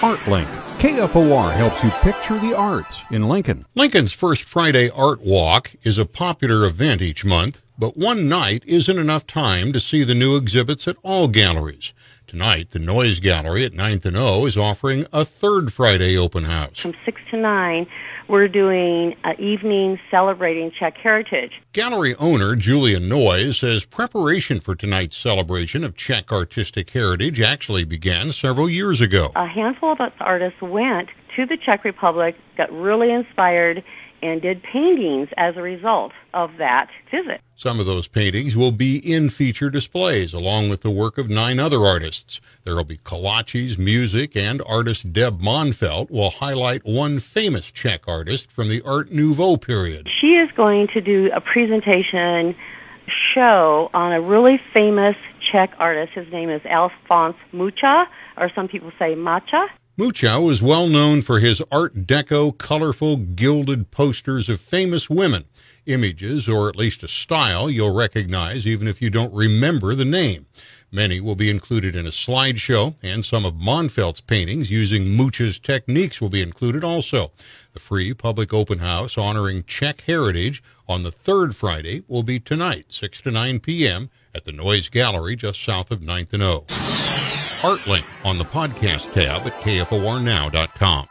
ArtLink. KFOR helps you picture the arts in Lincoln. Lincoln's First Friday Art Walk is a popular event each month, but one night isn't enough time to see the new exhibits at all galleries. Tonight, the Noyes Gallery at 9th and O is offering a third Friday open house. From 6 to 9, we're doing an evening celebrating Czech heritage. Gallery owner Julia Noyes says preparation for tonight's celebration of Czech artistic heritage actually began several years ago. A handful of us artists went to the Czech Republic, got really inspired, and did paintings as a result of that visit. Some of those paintings will be in feature displays along with the work of nine other artists. There will be collages, music, and artist Deb Monfelt will highlight one famous Czech artist from the Art Nouveau period. She is going to do a presentation show on a really famous Czech artist. His name is Alphonse Mucha, or some people say Macha. Mucha was well known for his Art Deco colorful gilded posters of famous women, images or at least a style you'll recognize even if you don't remember the name. Many will be included in a slideshow, and some of Monfelt's paintings using Mucha's techniques will be included also. The free public open house honoring Czech heritage on the third Friday will be tonight, 6 to 9 p.m. at the Noyes Gallery just south of 9th and O. ArtLink on the podcast tab at kfornow.com.